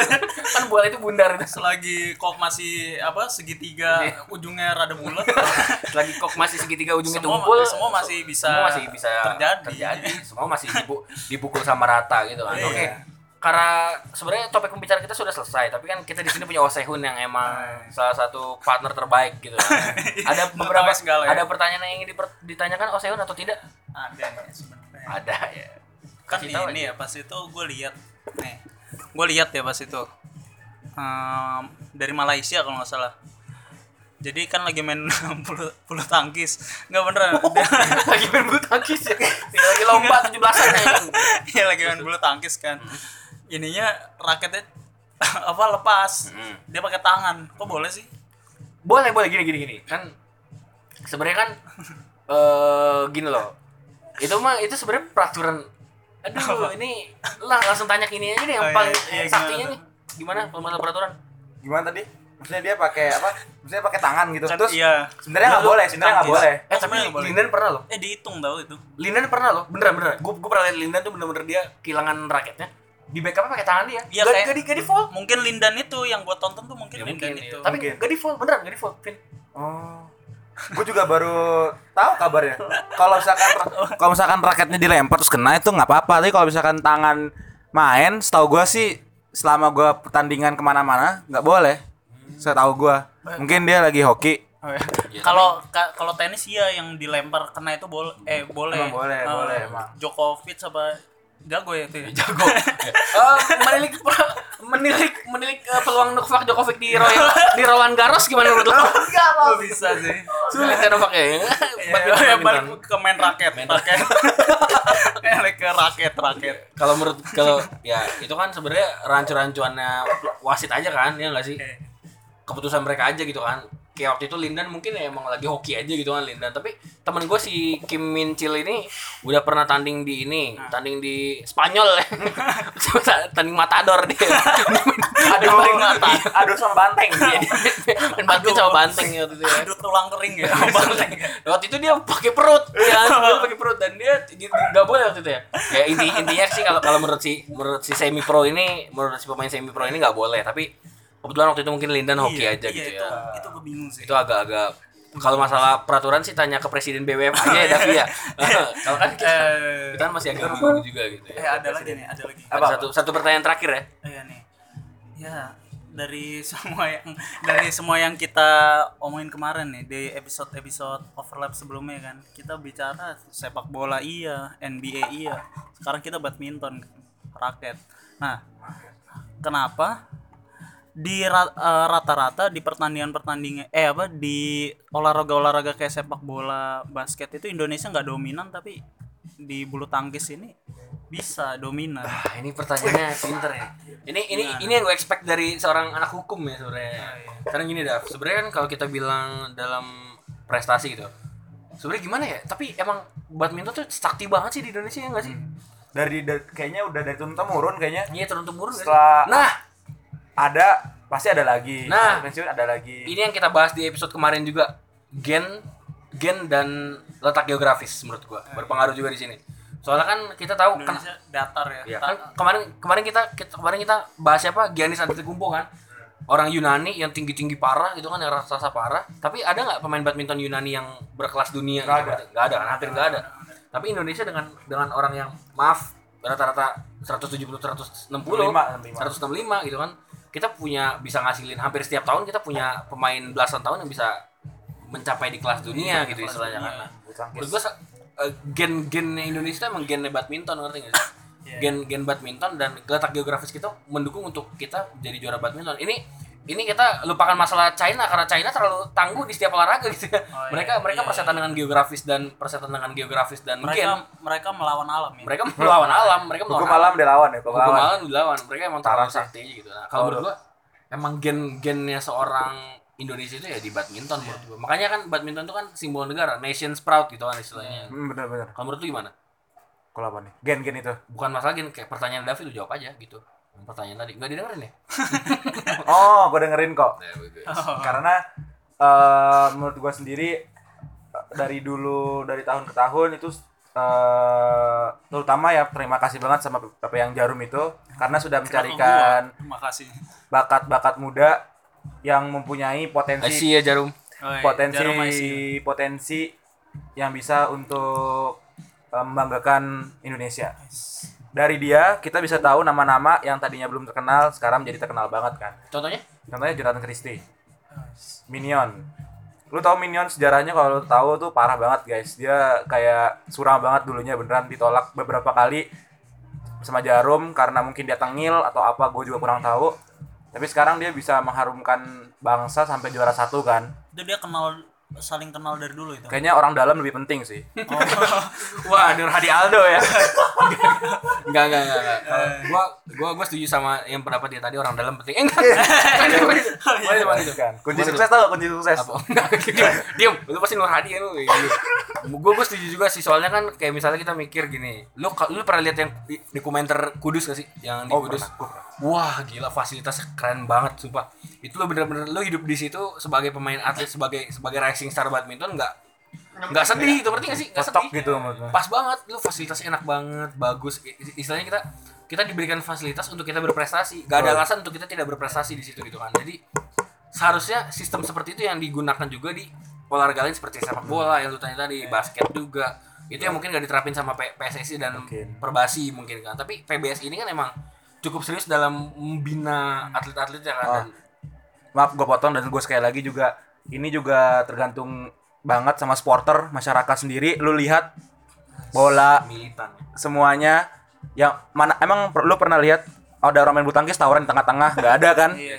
Speaker 1: Kan bola itu bundar itu.
Speaker 3: Selagi kok masih apa segitiga
Speaker 1: Iya.
Speaker 3: ujungnya rada bulat.
Speaker 1: Selagi kok masih segitiga ujungnya
Speaker 3: semua,
Speaker 1: tumpul
Speaker 3: semua masih bisa
Speaker 1: semua masih bisa
Speaker 3: terjadi,
Speaker 1: semua masih dibu- dipukul sama rata gitu kan.
Speaker 3: Iya.
Speaker 1: oke karena sebenarnya topik pembicaraan kita sudah selesai, tapi kan kita di sini punya Osehun yang emang salah satu partner terbaik gitu. ada beberapa
Speaker 3: segala ya.
Speaker 1: ada pertanyaan yang ingin diper- ditanyakan Osehun atau tidak?
Speaker 3: ada nih sebenarnya
Speaker 1: Ada ya.
Speaker 3: kan
Speaker 1: Kasih
Speaker 3: ini
Speaker 1: aja.
Speaker 3: ya pas itu gue lihat nih gue lihat ya pas itu Ehm, dari Malaysia kalau nggak salah jadi kan lagi main bulu, bulu tangkis nggak beneran Dia-
Speaker 1: lagi main bulu tangkis ya. lagi lomba 17-an ya.
Speaker 3: Iya lagi main bulu tangkis kan ininya raketnya apa lepas
Speaker 1: Hmm.
Speaker 3: dia pakai tangan kok boleh sih
Speaker 1: Boleh, boleh gini gini gini. Kan sebenarnya kan eh gini loh. Itu mah itu sebenarnya peraturan Aduh, ini lah langsung tanya ini aja nih yang
Speaker 3: Oh, iya,
Speaker 1: paling
Speaker 3: iya,
Speaker 1: saktinya
Speaker 3: gimana
Speaker 1: nih. Gimana masalah peraturan?
Speaker 2: Gimana tadi? Maksudnya dia pakai apa? Maksudnya pakai tangan gitu.
Speaker 3: Kan
Speaker 2: Terus
Speaker 3: iya
Speaker 2: sebenarnya nggak boleh, sebenarnya nggak boleh.
Speaker 1: Eh tapi. Linden pernah loh.
Speaker 3: eh dihitung tau itu
Speaker 1: Linden pernah loh. Beneran beneran. Gue gue pernah lihat Linden tuh bener-bener dia kehilangan raketnya. Di backup pakai tangan dia.
Speaker 3: Iya,
Speaker 1: Gak,
Speaker 3: kayak-
Speaker 1: gak di gak di fall.
Speaker 3: mungkin Lindan itu yang gue tonton tuh mungkin
Speaker 1: Ya,
Speaker 3: Lindan
Speaker 1: mungkin
Speaker 3: itu
Speaker 1: Tapi
Speaker 2: Mungkin.
Speaker 1: gak di fall, beneran gak di fall. Vin.
Speaker 2: Oh. Gue juga baru tahu kabarnya. Kalau misalkan kalau misalkan raketnya dilempar terus kena itu nggak apa-apa. Tapi kalau misalkan tangan main, setahu gue sih selama gue pertandingan ke mana-mana nggak boleh. Setahu gue. Mungkin dia lagi hoki.
Speaker 3: Oh, ya.
Speaker 1: Iya,
Speaker 3: Kalau ka- kalau tenis iya yang dilempar kena itu boleh eh boleh.
Speaker 2: Emang boleh,
Speaker 3: Eh,
Speaker 2: boleh, emang.
Speaker 3: Djokovic apa jago ya itu. ya?
Speaker 1: jago. Eh, menilik menilik menilik eh, peluang Novak Djokovic di Royal di Roland Garros gimana menurut lo?
Speaker 3: Oh, bisa sih.
Speaker 1: Sulit ya Novak ya. Badminton,
Speaker 3: Ya, balik ke main raket, raket. Balik ke raket, raket.
Speaker 1: Kalau menurut kalau ya itu kan sebenarnya rancu-rancuannya wasit aja kan ya nggak sih? Keputusan mereka aja gitu kan. Kayak waktu itu Lindan mungkin ya emang lagi hoki aja gitu kan Lindan. Tapi temen gue si Kim Min Chil ini udah pernah tanding di ini, tanding di Spanyol. tanding Matador dia.
Speaker 2: Aduh,
Speaker 1: Tanding Matador.
Speaker 2: aduh sama banteng.
Speaker 1: Dia main badminton sama banteng ya waktu itu ya.
Speaker 3: Aduh tulang kering ya.
Speaker 1: Banteng. Waktu itu dia pakai perut, ya, dia pakai perut dan dia nggak boleh waktu itu ya. Ya inti intinya sih kalau kalau menurut si menurut si semi pro ini, menurut si pemain semi pro ini nggak boleh. Tapi kebetulan waktu itu mungkin Lindan hoki
Speaker 3: Iya,
Speaker 1: aja
Speaker 3: iya,
Speaker 1: gitu
Speaker 3: itu,
Speaker 1: ya.
Speaker 3: Itu gue bingung sih.
Speaker 1: Itu agak-agak kalau masalah peraturan sih tanya ke presiden BWF aja ya Davi ya. kalau kan kita,
Speaker 3: Eh,
Speaker 1: kita kan masih agak bingung juga gitu
Speaker 3: eh
Speaker 1: ya.
Speaker 3: ada lagi nih, ada lagi.
Speaker 1: Ada satu satu pertanyaan terakhir ya.
Speaker 3: Iya nih. Ya, dari semua yang dari semua yang kita omongin kemarin nih di episode-episode overlap sebelumnya kan, kita bicara sepak bola iya, NBA iya. Sekarang kita badminton, raket. Nah, kenapa di eh, rata-rata di pertandingan-pertandingan eh apa di olahraga-olahraga kayak sepak bola, basket itu Indonesia nggak dominan tapi di bulu tangkis ini bisa dominan.
Speaker 1: Ah, ini pertanyaannya pinter ya. Ini ini ini yang gue expect dari seorang anak hukum ya sebenarnya. Karena gini dah, sebenarnya kan kalau kita bilang dalam prestasi gitu. Sebenarnya gimana ya? Tapi emang badminton tuh sakti banget sih di Indonesia ya nggak sih?
Speaker 2: Dari, dari kayaknya udah dari turun temurun kayaknya.
Speaker 1: Iya turun temurun.
Speaker 2: Setelah-
Speaker 1: Nah,
Speaker 2: Ada pasti ada lagi.
Speaker 1: Nah.
Speaker 2: pensiun ada lagi.
Speaker 1: ini yang kita bahas di episode kemarin juga gen gen dan letak geografis menurut gua berpengaruh juga di sini. Soalnya kan kita tahu kan
Speaker 3: datar ya.
Speaker 1: Iya,
Speaker 3: Ta-
Speaker 1: kan kemarin kemarin kita, kita kemarin kita bahas siapa Giannis Antetokounmpo kan orang Yunani yang tinggi tinggi parah itu kan yang raksasa parah tapi ada nggak pemain badminton Yunani yang berkelas dunia
Speaker 2: Nggak
Speaker 1: gitu? nggak ada kan hampir nggak ada tapi Indonesia dengan dengan orang yang maaf rata-rata 170 160
Speaker 2: 65.
Speaker 1: 165 gitu kan kita punya bisa ngasilin hampir setiap tahun kita punya pemain belasan tahun yang bisa mencapai di kelas dunia gitu istilahnya kan menurut gua eh, gen-gennya Indonesia emang gennya badminton ngerti gak sih? Gen gen badminton dan letak geografis kita mendukung untuk kita jadi juara badminton. Ini ini kita lupakan masalah China karena China terlalu tangguh di setiap olahraga gitu ya.
Speaker 3: Oh, iya,
Speaker 1: mereka mereka
Speaker 3: iya,
Speaker 1: persetan dengan geografis dan persetan dengan geografis dan
Speaker 3: mereka
Speaker 1: gen.
Speaker 3: mereka melawan alam ya.
Speaker 1: Mereka melawan alam, mereka
Speaker 2: Hukum
Speaker 1: melawan
Speaker 2: alam dilawan ya, hukum
Speaker 1: hukum
Speaker 2: alam.
Speaker 1: alam dilawan. Mereka emang terlalu sakti aja gitu. Nah, kalau menurut gua emang gen-gennya seorang Indonesia itu ya di badminton menurut gua. Makanya kan badminton itu kan simbol negara, nation's proud gitu kan istilahnya.
Speaker 2: Hmm, bener-bener.
Speaker 1: Kalau menurut lu gimana?
Speaker 2: Kalau apa nih? Gen-gen itu.
Speaker 1: Bukan masalah gini, kayak pertanyaan Davi lu jawab aja gitu. Pertanyaan tadi nggak didengerin ya?
Speaker 2: Oh, gue dengerin kok.
Speaker 1: Nah, bagus.
Speaker 2: Karena eh menurut gue sendiri dari dulu dari tahun ke tahun itu eh terutama ya terima kasih banget sama Bapak yang Jarum itu karena sudah mencarikan
Speaker 3: Terima kasih.
Speaker 2: bakat-bakat muda yang mempunyai potensi
Speaker 1: ya Jarum.
Speaker 3: Oh, iya,
Speaker 2: potensi
Speaker 3: Jarum IC.
Speaker 2: potensi yang bisa untuk eh, membanggakan Indonesia. Dari dia kita bisa tahu nama-nama yang tadinya belum terkenal sekarang jadi terkenal banget kan?
Speaker 1: Contohnya?
Speaker 2: contohnya Jonathan Christie. Minion. Lu tahu Minion sejarahnya? Kalau lu tahu tuh parah banget guys. Dia kayak suram banget dulunya beneran ditolak beberapa kali sama Jarum karena mungkin dia tengil atau apa gue juga kurang tahu. Tapi sekarang dia bisa mengharumkan bangsa sampai juara satu kan?
Speaker 3: Itu dia kenal saling kenal dari dulu itu.
Speaker 2: kayaknya orang dalam lebih penting sih
Speaker 1: Wah, Nur Hadi Aldo ya. Enggak, enggak, enggak. enggak. Kalau Gua gua gua setuju sama yang pendapat dia tadi orang dalam penting. Eh, enggak. Boleh, boleh, boleh.
Speaker 2: kan kunci sukses tau gak kunci sukses
Speaker 1: Apa? Enggak, diam, diam. Lu pasti Nur Hadi kan lu. Gue gue setuju juga sih soalnya kan kayak misalnya kita mikir gini. Lu lu pernah lihat yang komentar Kudus gak sih? Yang di
Speaker 2: Oh,
Speaker 1: Kudus.
Speaker 2: pernah, gua.
Speaker 1: Wah, gila fasilitasnya keren banget sumpah. Itu lu bener-bener lu hidup di situ sebagai pemain atlet sebagai sebagai rising star badminton enggak enggak sedih itu berarti gak sih? Enggak
Speaker 2: Cocok
Speaker 1: sedih.
Speaker 2: gitu.
Speaker 1: Pas banget, lu fasilitasnya enak banget, bagus. Istilahnya kita kita diberikan fasilitas untuk kita berprestasi. Gak ada alasan untuk kita tidak berprestasi di situ gitu kan. Jadi seharusnya sistem seperti itu yang digunakan juga di olahraga lain seperti sepak bola yang lu tanya tadi, basket juga. Itu yang mungkin gak diterapin sama PSSI dan
Speaker 2: Mungkin.
Speaker 1: Perbasi mungkin kan. Tapi PBS ini kan emang cukup serius dalam membina atlet-atletnya kan.
Speaker 2: Oh. Maaf gue potong dan gue sekali lagi juga ini juga tergantung banget sama supporter masyarakat sendiri. Lu lihat bola
Speaker 1: militan.
Speaker 2: semuanya. Yang mana emang lu pernah lihat ada orang main bulu tangkis tawuran di tengah-tengah? Nggak ada kan?
Speaker 3: Iya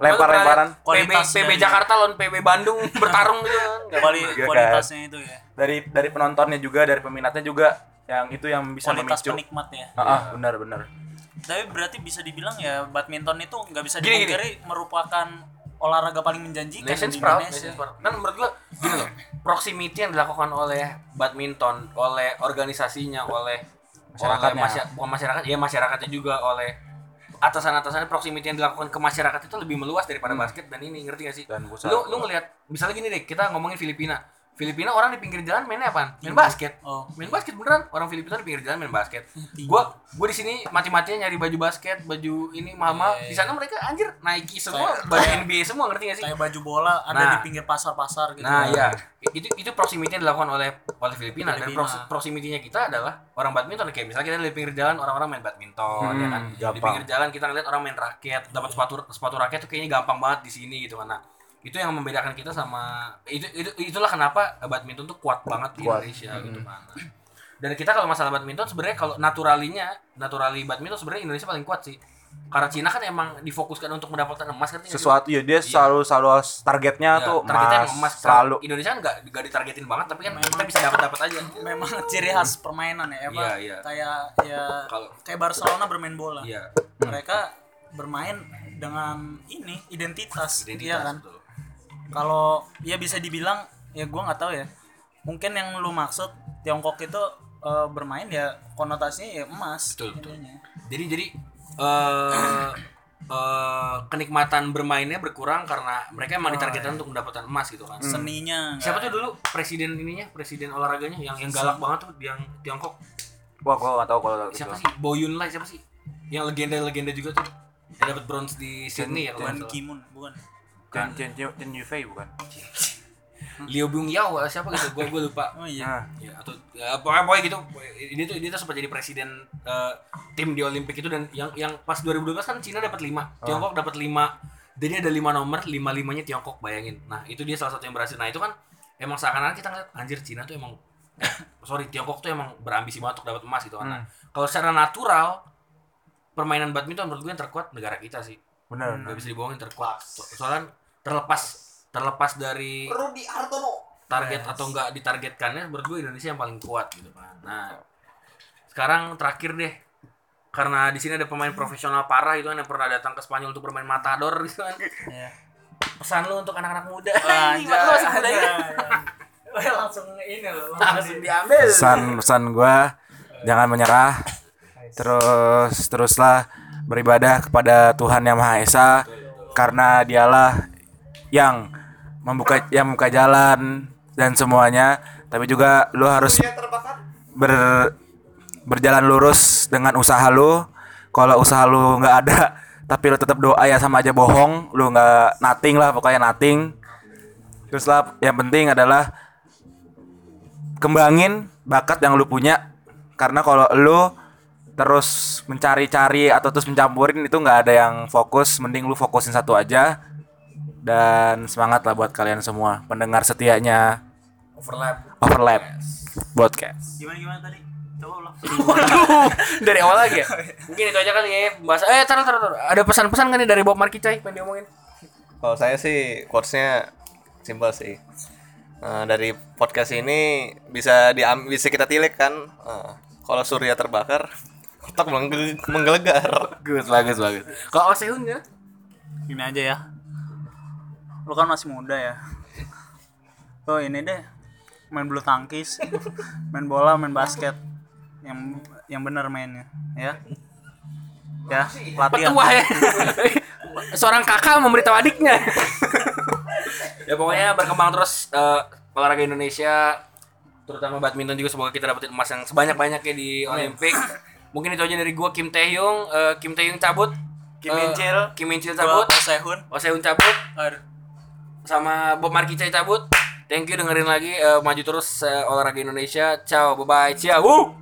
Speaker 2: lempar-lemparan.
Speaker 1: PB, PB Jakarta lawan PB Bandung bertarung gitu kan.
Speaker 3: Kuali- kualitasnya itu ya.
Speaker 2: dari dari penontonnya juga dari peminatnya juga yang itu yang bisa
Speaker 3: Kualitas
Speaker 2: memicu.
Speaker 3: penikmat ya.
Speaker 2: Ah, ah, benar benar.
Speaker 3: Tapi berarti bisa dibilang ya badminton itu nggak bisa dipungkiri merupakan olahraga paling menjanjikan
Speaker 1: Nations
Speaker 3: di
Speaker 1: proud,
Speaker 3: Indonesia.
Speaker 1: nations proud. Kan menurut gua gini loh, proximity yang dilakukan oleh badminton, oleh organisasinya, oleh
Speaker 2: Masyarakatnya.
Speaker 1: oleh masya- bukan masyarakat, ya masyarakatnya juga oleh atasan-atasannya proximity yang dilakukan ke masyarakat itu lebih meluas daripada basket dan ini ngerti gak sih?
Speaker 2: Dan pusat.
Speaker 1: lu lu ngelihat misalnya gini deh, kita ngomongin Filipina. Filipina orang di pinggir jalan mainnya apa? Main basket.
Speaker 3: Oh.
Speaker 1: Main basket beneran. Orang Filipina di pinggir jalan main basket. Gua gua di sini mati-matian nyari baju basket, baju ini mahal-mahal.
Speaker 3: Iya,
Speaker 1: Di sana mereka anjir Nike semua,
Speaker 3: Kayak-
Speaker 1: baju NBA semua ngerti gak sih?
Speaker 3: Kayak baju bola ada
Speaker 1: Nah.
Speaker 3: di pinggir pasar-pasar gitu.
Speaker 1: Nah, iya. Itu itu proximity yang dilakukan oleh oleh Filipina, dan
Speaker 3: Filipina.
Speaker 1: prox- proximity-nya kita adalah orang badminton kayak misalnya kita di pinggir jalan orang-orang main badminton ya kan.
Speaker 2: Hmm,
Speaker 1: Di
Speaker 2: gampang.
Speaker 1: pinggir jalan kita ngeliat orang main raket, dapat sepatu sepatu raket tuh kayaknya gampang banget di sini gitu kan. Nah, itu yang membedakan kita sama itu itu itulah kenapa badminton tuh kuat banget di
Speaker 2: Kuat.
Speaker 1: Indonesia gitu kan. Dan kita kalau masalah badminton sebenarnya kalau naturalinya, naturali badminton sebenarnya Indonesia paling kuat sih. Karena Cina kan emang difokuskan untuk mendapatkan emas kan
Speaker 2: sesuatu ya dia selalu selalu targetnya
Speaker 1: Ya,
Speaker 2: tuh
Speaker 1: targetnya
Speaker 2: emas,
Speaker 1: emas
Speaker 2: selalu
Speaker 1: Indonesia kan nggak nggak ditargetin banget tapi kan kita bisa dapat dapat aja
Speaker 3: Memang ciri khas permainan ya, apa?
Speaker 1: Iya, iya.
Speaker 3: Kayak ya
Speaker 1: Kalau-
Speaker 3: kayak Barcelona bermain bola.
Speaker 1: iya
Speaker 3: Mereka bermain dengan ini identitas,
Speaker 1: identitas
Speaker 3: iya kan?
Speaker 1: betul.
Speaker 3: Kalau ya bisa dibilang ya gua nggak tahu ya. Mungkin yang lu maksud Tiongkok itu eh, bermain ya konotasinya ya emas.
Speaker 1: Betul, betul. jadi jadi eh eh, kenikmatan bermainnya berkurang karena mereka emang ditargetkan untuk mendapatkan emas gitu kan
Speaker 3: Seninya.
Speaker 1: siapa tuh dulu presiden ininya presiden olahraganya yang yang galak banget tuh yang Tiongkok
Speaker 2: wah gua nggak tahu kalau
Speaker 1: siapa sih Boyun Lai siapa sih yang legenda legenda juga tuh yang dapat bronze di Sydney ya salah.
Speaker 3: Kimun, bukan.
Speaker 2: Chen Chen Chen Chen Yufei bukan?
Speaker 1: Liu Bung Yao siapa gitu? Gue gue lupa.
Speaker 3: Oh iya.
Speaker 1: ya atau ya, pokoknya, pokoknya gitu. Ini tuh dia tuh sempat jadi presiden eh, tim di Olimpik itu dan yang yang pas 2012 kan Cina dapat 5 Tiongkok dapat 5 jadi ada 5 nomor 5 limanya Tiongkok bayangin. Nah itu dia salah satu yang berhasil. Nah itu kan emang seakan-akan kita ngeliat anjir Cina tuh emang eh, sorry Tiongkok tuh emang berambisi banget untuk dapat emas gitu kan. Nah, kalau secara natural permainan badminton menurut gue yang terkuat negara kita sih.
Speaker 2: Benar
Speaker 1: nggak bisa dibohongin terkuat. So- soalnya terlepas terlepas dari
Speaker 4: Rudi Hartono.
Speaker 1: target atau enggak ditargetkannya menurut gue Indonesia yang paling kuat gitu kan. Nah, sekarang terakhir deh karena di sini ada pemain profesional parah itu kan yang pernah datang ke Spanyol untuk bermain matador gitu kan.
Speaker 3: Iya.
Speaker 1: Pesan lu untuk anak-anak muda. Masih muda ya.
Speaker 3: anjay. langsung ini loh.
Speaker 1: Langsung diambil.
Speaker 2: pesan pesan gua jangan menyerah terus teruslah beribadah kepada Tuhan yang Maha Esa karena dialah yang membuka yang membuka jalan dan semuanya. Tapi juga lu harus ber berjalan lurus dengan usaha lu. Kalau usaha lu nggak ada tapi lu tetap doa ya sama aja bohong. Lu nggak nothing lah pokoknya nothing. Terus lah yang penting adalah kembangin bakat yang lu punya. Karena kalau lu terus mencari-cari atau terus mencampurin itu nggak ada yang fokus. Mending lu fokusin satu aja dan semangat lah buat kalian semua pendengar setianya
Speaker 1: overlap
Speaker 2: overlap podcast
Speaker 3: Gimana gimana tadi? Coba
Speaker 1: dari awal lagi ya? Mungkin itu aja kali ya bahasa. Eh, taruh, taruh, taruh. Ada pesan-pesan kan nih dari Bob Marley Coy pengen diomongin?
Speaker 4: Kalau saya sih quotesnya simpel sih. Eh, dari podcast ini bisa diam bisa kita tilik kan. Eh, kalau surya terbakar, otak menggel- menggelegar.
Speaker 1: Bagus, bagus, bagus. Kalau Osehun ya?
Speaker 3: Gini aja ya. Lu kan masih muda ya. Oh ini deh main bulu tangkis, main bola, main basket. Yang yang benar mainnya, ya. Ya, latihan.
Speaker 1: Petua ya. Seorang kakak memberitahu adiknya. ya pokoknya berkembang terus eh, olahraga Indonesia terutama badminton juga semoga kita dapetin emas yang sebanyak-banyaknya di Olimpik. Mungkin itu aja dari gua Kim Taehyung, Eh, Kim Taehyung cabut.
Speaker 3: Kim
Speaker 1: Eh,
Speaker 3: Min-chil.
Speaker 1: Kim Min-chil
Speaker 3: Gua
Speaker 1: cabut.
Speaker 3: Sehun.
Speaker 1: Osehun cabut.
Speaker 3: Aduh.
Speaker 1: Sama Bob Coy cabut. Thank you dengerin lagi eh, maju terus eh, olahraga Indonesia. Ciao, bye bye. Ciao.